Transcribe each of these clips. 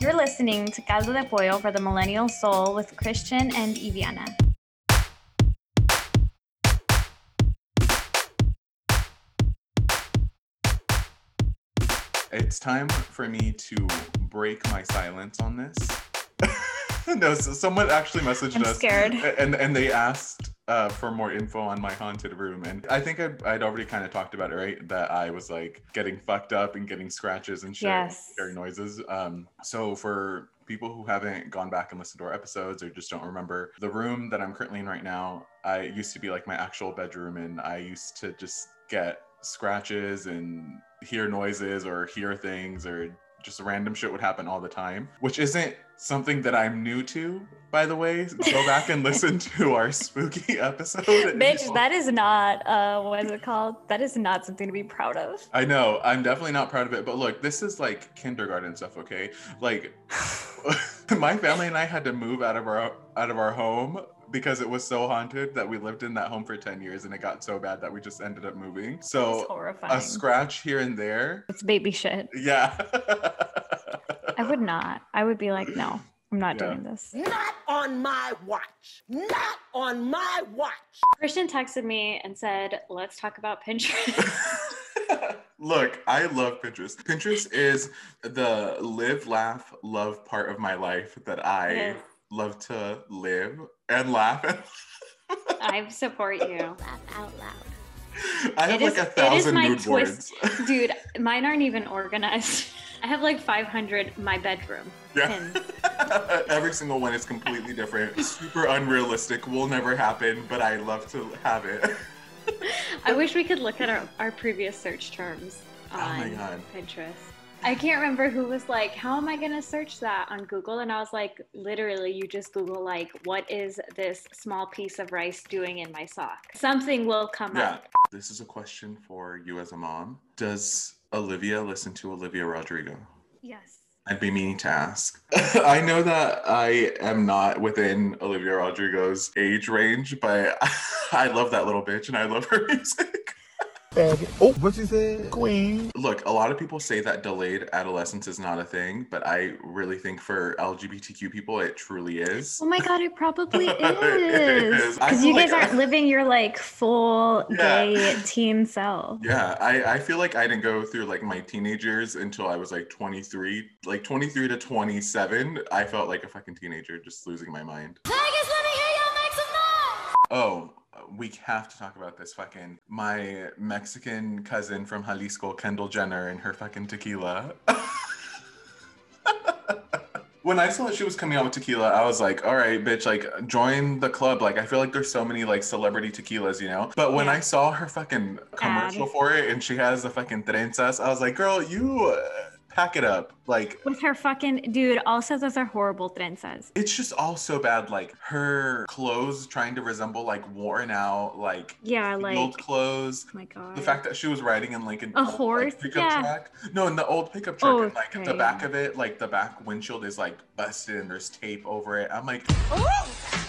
You're listening to Caldo de Pollo for the Millennial Soul with Christian and Iviana. It's time for me to break my silence on this. no, so someone actually messaged I'm us scared. and and they asked uh, for more info on my haunted room, and I think I'd, I'd already kind of talked about it, right? That I was like getting fucked up and getting scratches and shit, Yes. scary noises. Um, so for people who haven't gone back and listened to our episodes or just don't remember, the room that I'm currently in right now, I used to be like my actual bedroom, and I used to just get scratches and hear noises or hear things or just random shit would happen all the time, which isn't something that I'm new to, by the way. Go back and listen to our spooky episode. Bitch, that is not, uh, what is it called? That is not something to be proud of. I know, I'm definitely not proud of it, but look, this is like kindergarten stuff, okay? Like my family and I had to move out of our out of our home because it was so haunted that we lived in that home for 10 years and it got so bad that we just ended up moving. So a scratch here and there. it's baby shit. Yeah. I would not. I would be like, no, I'm not Yeah. doing this. Not on my watch. Not on my watch. Christian texted me and said, let's talk about Pinterest. Look, I love Pinterest. Pinterest is the live, laugh, love part of my life that I Yes. Love to live and laugh. I support you. Laugh out loud. I have It like is- a it is thousand my mood twist. boards. Dude, mine aren't even organized. I have like 500 my bedroom. Yeah. pins. Every single one is completely different. Super unrealistic. Will never happen, but I love to have it. I wish we could look at our, our previous search terms Oh my on God. Pinterest. I can't remember who was like, How am I going to search that on Google? And I was like, Literally, you just Google, like, what is this small piece of rice doing in my sock? Something will come Yeah. up. This is a question for you as a mom. Does Olivia listen to Olivia Rodrigo? Yes. I'd be meaning to ask. I know that I am not within Olivia Rodrigo's age range, but I love that little bitch and I love her music. Oh, what you said? Queen. Look, a lot of people say that delayed adolescence is not a thing, but I really think for LGBTQ people, it truly is. Oh my God, it probably It is. is. Because feel you guys like- aren't living your like full Yeah. gay teen self. Yeah, I, I feel like I didn't go through like my teenage years until I was like 23. Like 23 to 27, I felt like a fucking teenager just losing my mind. Oh, we have to talk about this fucking my Mexican cousin from Jalisco, Kendall Jenner, and her fucking tequila. when I saw that she was coming out with tequila, I was like, all right, bitch, like join the club. Like I feel like there's so many like celebrity tequilas, you know? But when Yeah. I saw her fucking commercial for it and she has the fucking trenzas, I was like, girl, you uh, pack it up. Like With her fucking dude, also those are horrible trenzas. it's just all so bad. Like her clothes trying to resemble like worn out, like Yeah, like old like clothes. oh my god. The fact that she was riding in like an A old, like, horse? pickup Yeah. truck. No, in the old pickup truck, Oh, and, like the back of it, like the back windshield is like busted and there's tape over it. I'm like, oh,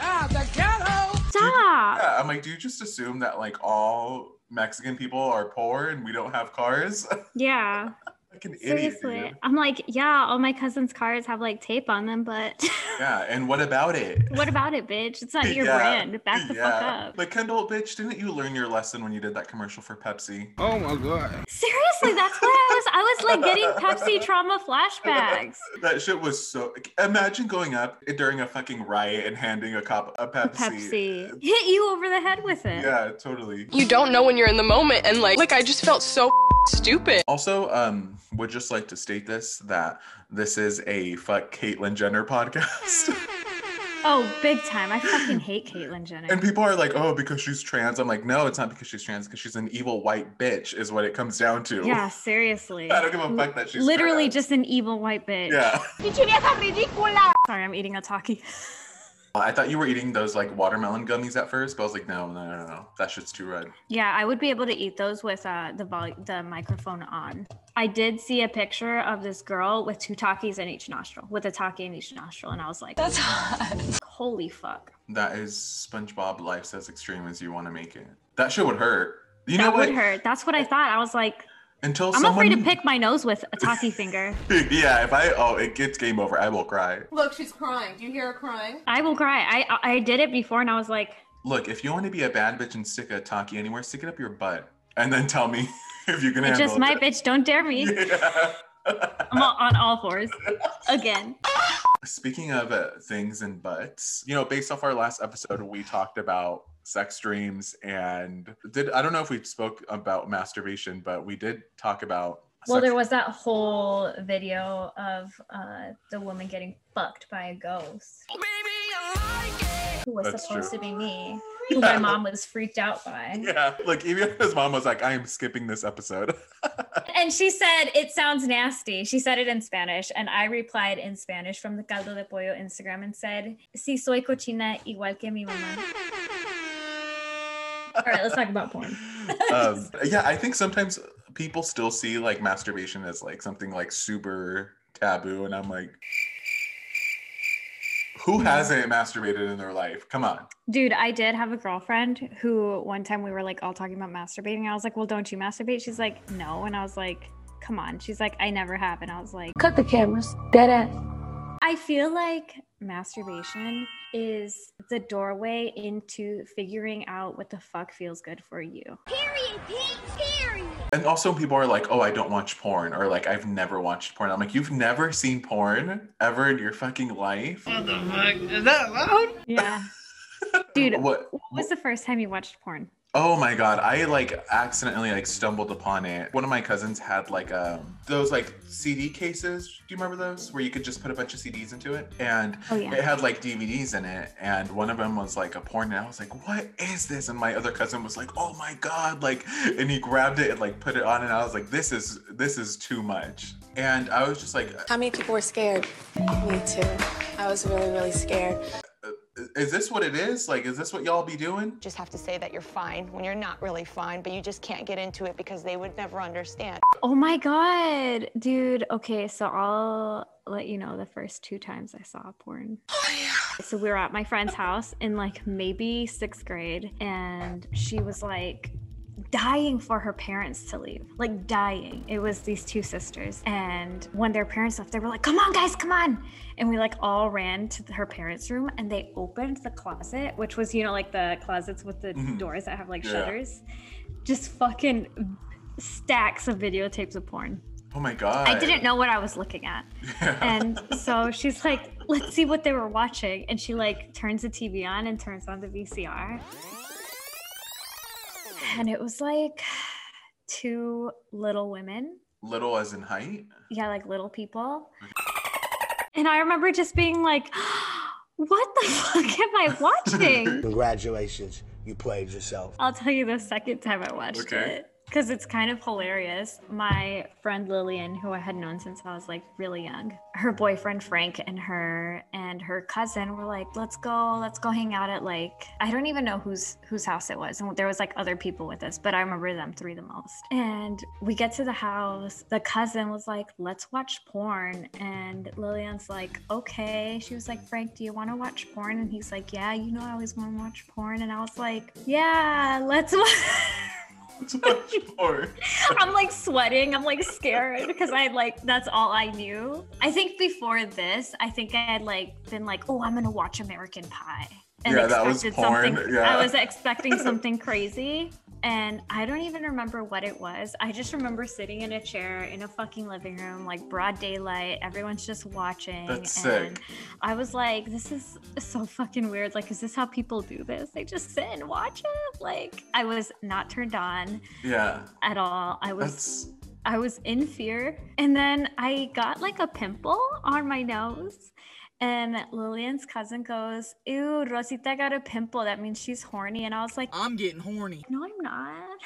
ah, the ghetto. Stop! yeah. I'm like, do you just assume that like all Mexican people are poor and we don't have cars? Yeah. Like an idiot, Seriously. dude. I'm like, yeah, all my cousin's cars have like tape on them, but Yeah, and what about it? what about it, bitch? It's not your Yeah, brand. Back the fuck yeah. up. Like Kendall, bitch, didn't you learn your lesson when you did that commercial for Pepsi? Oh my god. Seriously, that's what I was. I was like getting Pepsi trauma flashbacks. That shit was so. Imagine going up during a fucking riot and handing a cop a Pepsi. Pepsi hit you over the head with it. Yeah, totally. you don't know when you're in the moment and like like I just felt so stupid. Also, um, would just like to state this that this is a fuck Caitlyn Jenner podcast. Oh, big time. I fucking hate Caitlyn Jenner. and people are like, oh, because she's trans. I'm like, no, it's not because she's trans, because she's an evil white bitch, is what it comes down to. yeah, seriously. I don't give a fuck that she's Literally trans. just an evil white bitch. Yeah. Sorry, I'm eating a Taki. I thought you were eating those like watermelon gummies at first, but I was like, no, no, no, no. That shit's too red. Yeah, I would be able to eat those with uh, the vol- the microphone on. I did see a picture of this girl with two Takis in each nostril, with a Taki in each nostril, and I was like, "That's hot." Holy fuck! That is SpongeBob life's as extreme as you want to make it. That shit would hurt. You that know what? That would hurt. That's what I thought. I was like, Until I'm someone, afraid to pick my nose with a Taki finger. yeah, if I oh, it gets game over. I will cry. Look, she's crying. Do you hear her crying? I will cry. I I did it before, and I was like, Look, if you want to be a bad bitch and stick a Taki anywhere, stick it up your butt, and then tell me if you can "It's handle just my it. bitch. Don't dare me." Yeah. I'm all, on all fours again. Speaking of uh, things and butts, you know, based off our last episode, we talked about sex dreams and did I don't know if we spoke about masturbation, but we did talk about. Well, sex- there was that whole video of uh, the woman getting fucked by a ghost. Who was That's supposed true. to be me, who my mom was freaked out by. Yeah, like even his mom was like, "I am skipping this episode." And she said, It sounds nasty. She said it in Spanish. And I replied in Spanish from the Caldo de Pollo Instagram and said, Si soy cochina igual que mi mamá. All right, let's talk about porn. um, yeah, I think sometimes people still see like masturbation as like something like super taboo, and I'm like, who hasn't masturbated in their life? Come on. Dude, I did have a girlfriend who one time we were like all talking about masturbating. I was like, Well, don't you masturbate? She's like, No. And I was like, Come on. She's like, I never have. And I was like, Cut the cameras. Dead ass. I feel like masturbation is the doorway into figuring out what the fuck feels good for you. Period. And also, people are like, "Oh, I don't watch porn," or like, "I've never watched porn." I'm like, "You've never seen porn ever in your fucking life?" For the fuck's sake. Yeah. Dude, What? what was the first time you watched porn? Oh my god, I like accidentally like stumbled upon it. One of my cousins had like um those like CD cases. Do you remember those where you could just put a bunch of CDs into it? And Oh, yeah. it had like DVDs in it, and one of them was like a porn. And I was like, "What is this?" And my other cousin was like, "Oh my god!" Like, and he grabbed it and like put it on, and I was like, "This is this is too much." And I was just like, How many people were scared? Me too. I was really, really scared. "Is this what it is? Like, is this what y'all be doing?" just have to say that you're fine when you're not really fine, but you just can't get into it because they would never understand. Oh my god, dude. Okay, so I'll let you know the first two times I saw porn. Oh so we were at my friend's house in like maybe sixth grade, and she was like dying for her parents to leave. Like dying. It was these two sisters. And when their parents left, they were like, come on, guys, come on. And we like all ran to her parents' room and they opened the closet, which was, you know, like the closets with the Mhm. doors that have like Yeah. shutters. Just fucking stacks of videotapes of porn. Oh my god! I didn't know what I was looking at. Yeah. And so she's like, let's see what they were watching. And she like turns the TV on and turns on the VCR. And it was like two little women. Little as in height. Yeah, like little people. And I remember just being like, what the fuck am I watching? Congratulations, you played yourself. I'll tell you the second time I watched Okay. it because it's kind of hilarious. My friend Lillian, who I had known since I was like really young, her boyfriend Frank and her and her cousin were like, "Let's go, let's go hang out at like I don't even know whose whose house it was, and there was like other people with us, but I remember them three the most." And we get to the house, the cousin was like, "Let's watch porn," and Lillian's like, "Okay." She was like, "Frank, do you want to watch porn?" And he's like, "Yeah, you know I always want to watch porn," and I was like, "Yeah, let's watch." I'm like sweating. I'm like scared because I like that's all I knew. I think before this, I think I had like been like, oh, I'm gonna watch American Pie. Yeah, that was porn, something. yeah. I was expecting something crazy. And I don't even remember what it was. I just remember sitting in a chair in a fucking living room, like broad daylight. Everyone's just watching. That's and sick. I was like, this is so fucking weird. Like, is this how people do this? They just sit and watch it? Like, I was not turned on Yeah, at all. I was that's I was in fear. And then I got like a pimple on my nose. And Lillian's cousin goes, Ew, Rosita got a pimple. That means she's horny. And I was like, I'm getting horny. No, I'm not.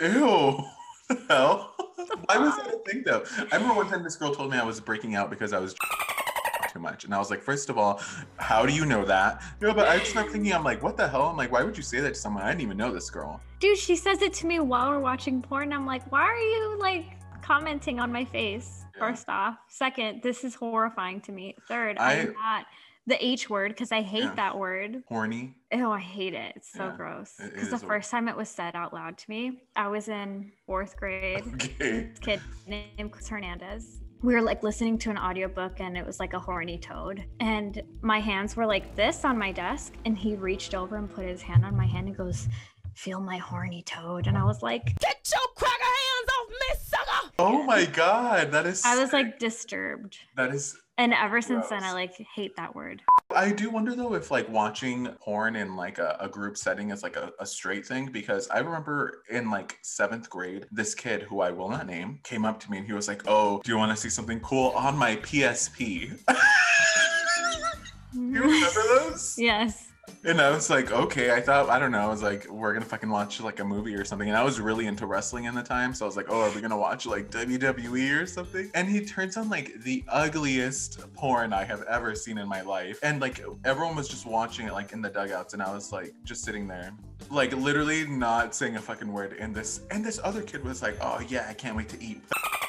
ew. What the hell? Why was that a thing though? I remember one time this girl told me I was breaking out because I was too much, and I was like, first of all, how do you know that? No, but I just started thinking, I'm like, what the hell? I'm like, why would you say that to someone? I didn't even know this girl. Dude, she says it to me while we're watching porn. I'm like, why are you like commenting on my face? Yeah. First off. Second, this is horrifying to me. Third, I- I'm not the H word because I hate Yeah. that word. Horny. Oh, I hate it. It's so Yeah, gross. Because the first time it was said out loud to me, I was in fourth grade. Okay. Kid named Chris Hernandez. We were like listening to an audiobook and it was like a horny toad. And my hands were like this on my desk. And he reached over and put his hand on my hand and goes, Feel my horny toad. And I was like, Get your cracker hands off me, sucker! Oh my god, that is. I was like disturbed. that is. And ever since then, I like hate that word. I do wonder though if like watching porn in like a, a group setting is like a, a straight thing because I remember in like seventh grade, this kid who I will not name came up to me and he was like, "Oh, do you want to see something cool on my PSP?" you remember those? Yes. And I was like, okay, I thought, I don't know, I was like, we're gonna fucking watch like a movie or something. And I was really into wrestling in the time. So I was like, oh, are we gonna watch like WWE or something? And he turns on like the ugliest porn I have ever seen in my life. And like everyone was just watching it like in the dugouts. And I was like, just sitting there, like literally not saying a fucking word. And this, and this other kid was like, oh yeah, I can't wait to eat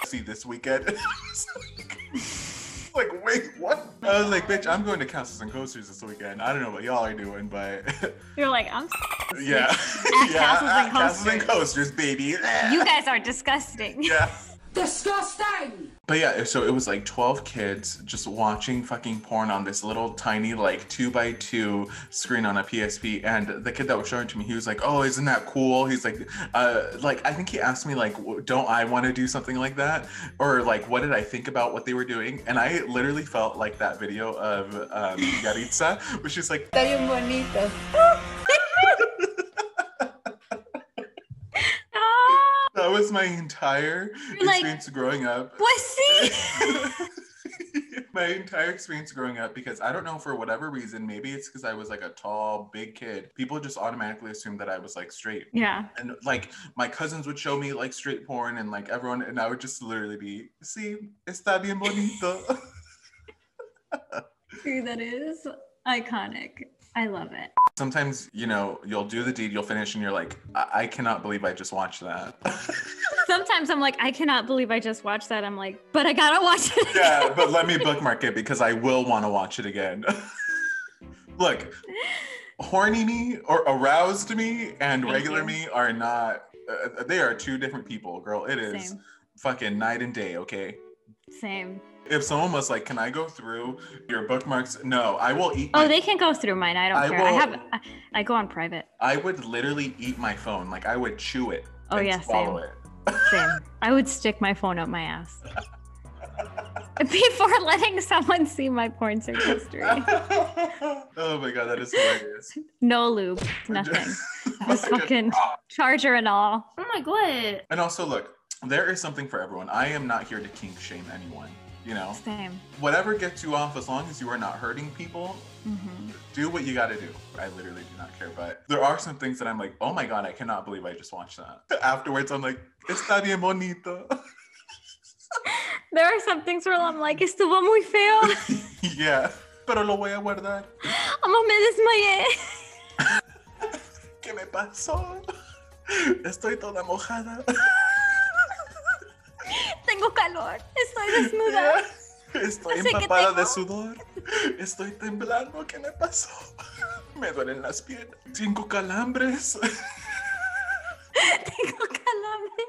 see this weekend. And I was like, like, wait, what? I was like, bitch, I'm going to Castles and Coasters this weekend. I don't know what y'all are doing, but You're like, I'm. yeah, yeah, Castles and Castles and Coasters. Coasters, baby. You guys are disgusting. yeah. Disgusting! But yeah, so it was like 12 kids just watching fucking porn on this little tiny, like two by two screen on a PSP. And the kid that was showing to me, he was like, Oh, isn't that cool? He's like, uh, like, I think he asked me, like, don't I want to do something like that? Or like, what did I think about what they were doing? And I literally felt like that video of um, Yaritza, which is like, that was my entire You're like, experience growing up. pussy. my entire experience growing up because I don't know for whatever reason, maybe it's because I was like a tall, big kid. People just automatically assumed that I was like straight. yeah. And like my cousins would show me like straight porn and like everyone, and I would just literally be, see, está bien bonito. Dude, that is iconic. I love it. Sometimes, you know, you'll do the deed, you'll finish, and you're like, I, I cannot believe I just watched that. Sometimes I'm like, I cannot believe I just watched that. I'm like, but I gotta watch it. yeah, but let me bookmark it because I will want to watch it again. Look, horny me or aroused me and Thank regular you. me are not, uh, they are two different people, girl. It is Same. fucking night and day, okay? Same. If someone was like, Can I go through your bookmarks? No, I will eat. Oh, my- they can go through mine. I don't I care. I have. I, I go on private. I would literally eat my phone. Like, I would chew it. Oh, and yeah, swallow same. it. Same. I would stick my phone up my ass before letting someone see my porn search history. oh my god, that is hilarious. No lube. Nothing. Just fucking charger and all. Oh my god. And also, look, there is something for everyone. I am not here to kink shame anyone. You know, Same. whatever gets you off, as long as you are not hurting people, hmm do what you got to do. I literally do not care. But there are some things that I'm like, oh my god, I cannot believe I just watched that. Afterwards, I'm like, está bien bonito. There are some things where I'm like, estuvo muy feo. yeah, pero lo voy a guardar. Amo me desmayé. ¿Qué me pasó? Estoy toda mojada. Tengo calor. Estoy desnuda. Estoy Así que empapada de sudor. Estoy temblando. ¿Qué me pasó? Me duelen las piernas. Cinco calambres. Tengo calambre.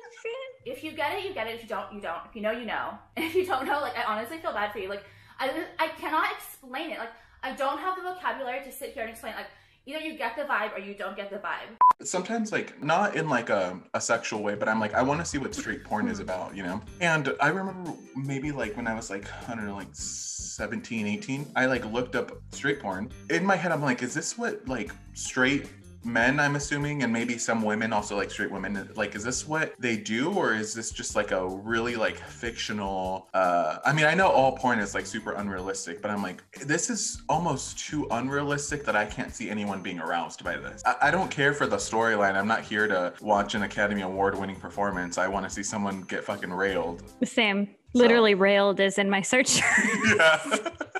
If you get it, you get it. If you don't, you don't. If you know, you know. And if you don't know, like I honestly feel bad for you. Like I, I cannot explain it. Like I don't have the vocabulary to sit here and explain. Like either you get the vibe or you don't get the vibe. Sometimes, like, not in like a, a sexual way, but I'm like, I want to see what straight porn is about, you know? And I remember maybe like when I was like, I don't know, like 17, 18, I like looked up straight porn. In my head, I'm like, is this what like straight men i'm assuming and maybe some women also like straight women. Like is this what they do or is this just like a really like fictional uh i mean i know all porn is like super unrealistic but i'm like this is almost too unrealistic that i can't see anyone being aroused by this. I, I don't care for the storyline. I'm not here to watch an academy award winning performance. I want to see someone get fucking railed. Same. Literally railed is in my search. yeah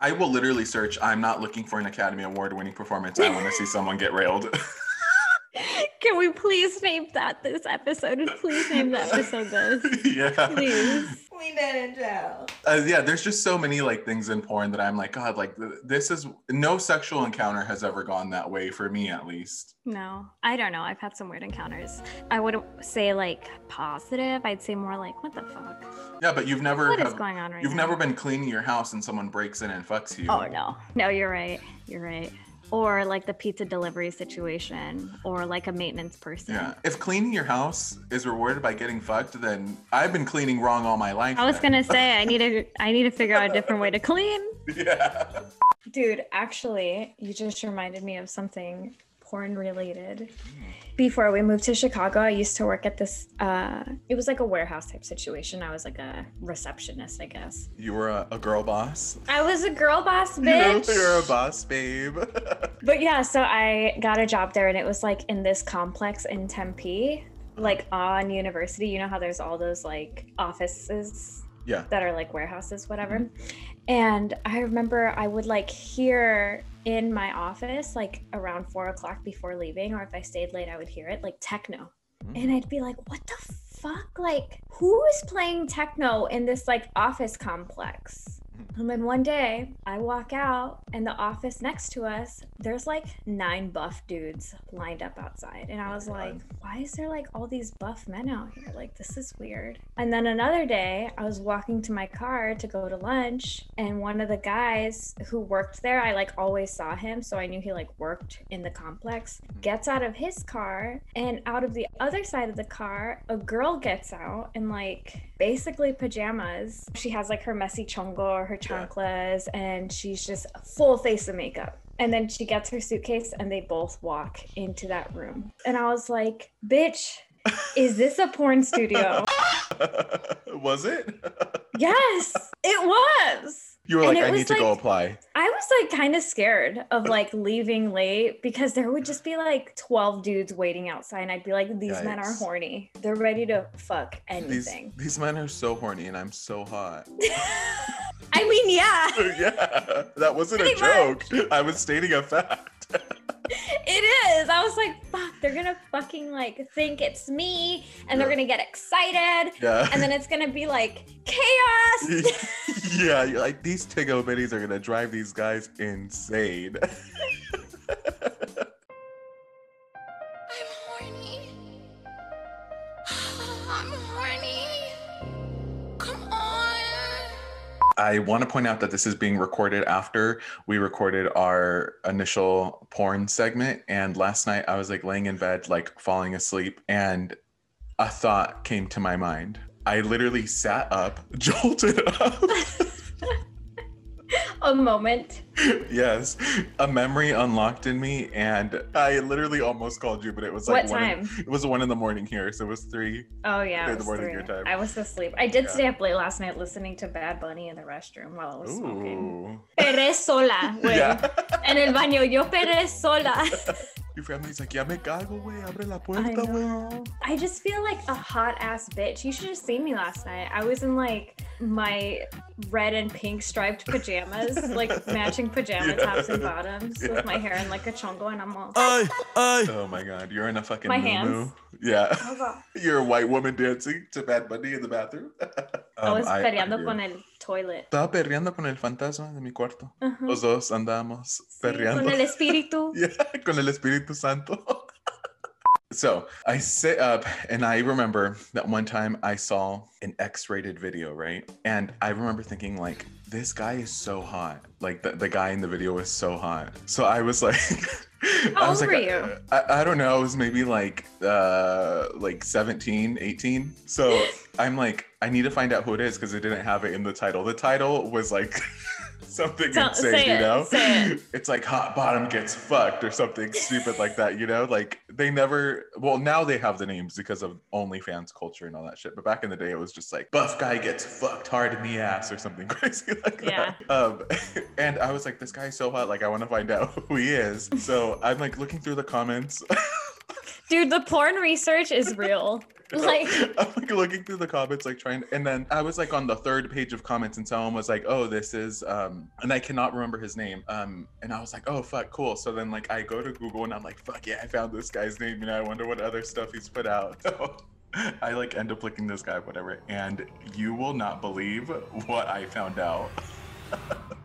I will literally search. I'm not looking for an Academy Award winning performance. I want to see someone get railed. Can we please name that this episode? Please name the episode this. yeah. Please. We seen that in jail. Uh, yeah, there's just so many like things in porn that I'm like, God, like th- this is no sexual encounter has ever gone that way for me, at least. No, I don't know. I've had some weird encounters. I wouldn't say like positive. I'd say more like, what the fuck? Yeah, but you've never What is have- going on right You've now? never been cleaning your house and someone breaks in and fucks you. Oh no, no, you're right. You're right. Or like the pizza delivery situation, or like a maintenance person. Yeah. If cleaning your house is rewarded by getting fucked, then I've been cleaning wrong all my life. I was then. gonna say I need to I need to figure out a different way to clean. yeah. Dude, actually, you just reminded me of something porn related. Before we moved to Chicago, I used to work at this uh it was like a warehouse type situation. I was like a receptionist, I guess. You were a, a girl boss. I was a girl boss bitch. you're a boss, babe. But yeah, so I got a job there and it was like in this complex in Tempe, like on university. You know how there's all those like offices yeah. that are like warehouses, whatever. And I remember I would like hear in my office, like around four o'clock before leaving, or if I stayed late, I would hear it like techno. Hmm. And I'd be like, what the fuck? Like, who is playing techno in this like office complex? And then one day I walk out and the office next to us, there's like nine buff dudes lined up outside. And I oh was like, why is there like all these buff men out here? Like, this is weird. And then another day I was walking to my car to go to lunch and one of the guys who worked there, I like always saw him. So I knew he like worked in the complex, mm-hmm. gets out of his car and out of the other side of the car, a girl gets out in like basically pajamas. She has like her messy chongo or her chanclas and she's just full face of makeup. And then she gets her suitcase and they both walk into that room. And I was like, bitch, is this a porn studio? was it? yes, it was. You were And like, I need to go apply. I was like kind of scared of like leaving late because there would just be like 12 dudes waiting outside and I'd be like, these men are horny. They're ready to fuck These anything. these men are so horny and I'm so hot. I mean, yeah, yeah, that wasn't a Pretty joke. I was stating a fact. it is. I was like, fuck, they're gonna fucking like think it's me and they're gonna get excited. Yeah. And then it's gonna be like chaos. yeah, like these Tigo bitties are gonna drive these guys insane. I want to point out that this is being recorded after we recorded our initial porn segment. And last night I was like laying in bed, like falling asleep, and a thought came to my mind. I literally sat up, jolted up. A moment. yes, a memory unlocked in me, and I literally almost called you, but it was like What one in- it was one in the morning here, so it was three. Oh yeah, Three in the morning three. your time. I was asleep. I did Yeah. stay up late last night listening to Bad Bunny in the restroom while I was smoking. Ooh. Peré sola, güey. Yeah. En el baño, yo peré sola. Your family's like, ya me cago, güey, abre la puerta, güey. I just feel like a hot ass bitch. You should have seen me last night. I was in like my red and pink striped pajamas, like matching pajama Yeah. tops and bottoms, Yeah. with my hair in like a chongo, and I'm all. Oh my god, you're in a fucking My moo-moo. hands. Yeah. I was, You're a white woman dancing to Bad Bunny in the bathroom. I Um, was I- I peleando do. con el toilet. Estaba perreando con el fantasma de mi cuarto. Ajá. Los dos andamos Sí, perreando. con el espíritu. Yeah, con el Espíritu Santo. So I sit up and I remember that one time I saw an X-rated video, right? And I remember thinking like, this guy is so hot. Like the, the guy in the video was so hot. So I was like, How I was old like, were you? I, I don't know. It was maybe like uh like 17, 18. So I'm like, I need to find out who it is because it didn't have it in the title. The title was like something Tell- insane, you know? it. It's like hot bottom gets fucked or something stupid like that, you know? Like they never well now they have the names because of OnlyFans culture and all that shit. But back in the day it was just like buff guy gets fucked hard in the ass or something crazy like Yeah. that. Um and I was like, this guy's so hot, like I want to find out who he is. So I'm like looking through the comments. Dude, the porn research is real. Like, I'm like looking through the comments, like trying, and then I was like on the third page of comments, and someone was like, "Oh, this is," um, and I cannot remember his name, um, and I was like, "Oh, fuck, cool." So then like I go to Google and I'm like, "Fuck yeah, I found this guy's name, and I wonder what other stuff he's put out." So I like end up licking this guy, whatever, and you will not believe what I found out.